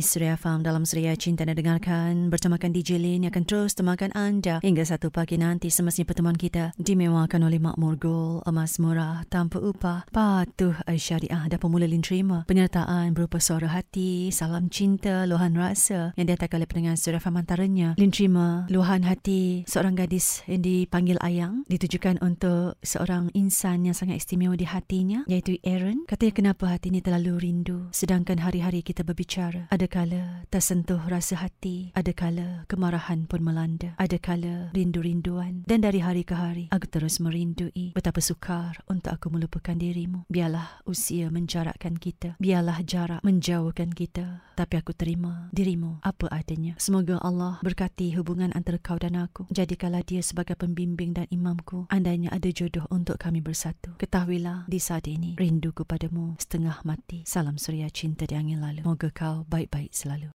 Suria Farm dalam Suria Cinta anda dengarkan. Bertemakan DJ Lin yang akan terus temakan anda Hingga satu pagi nanti semestinya pertemuan kita Dimewakan oleh Makmur Gold Emas murah tanpa upah Patuh Syariah dan pemula Lin terima. Penyertaan berupa suara hati Salam cinta, luahan rasa Yang diatakan oleh pendengar Suria Farm antaranya. Lin terima luahan hati Seorang gadis yang dipanggil Ayang Ditujukan untuk seorang insan yang sangat istimewa di hatinya Iaitu Aaron. Katanya kenapa hati ini terlalu rindu Sedangkan hari-hari kita berbicara. Ada kala tersentuh rasa hati, ada kala kemarahan pun melanda, ada kala rindu-rinduan. Dan dari hari ke hari, aku terus merindui betapa sukar untuk aku melupakan dirimu. Biarlah usia menjarakkan kita, biarlah jarak menjauhkan kita. Tapi aku terima dirimu apa adanya. Semoga Allah berkati hubungan antara kau dan aku. Jadikanlah dia sebagai pembimbing dan imamku. Andainya ada jodoh untuk kami bersatu. Ketahuilah di saat ini, rinduku padamu setengah mati. Salam suria cinta di angin lalu. Moga kau baik selalu.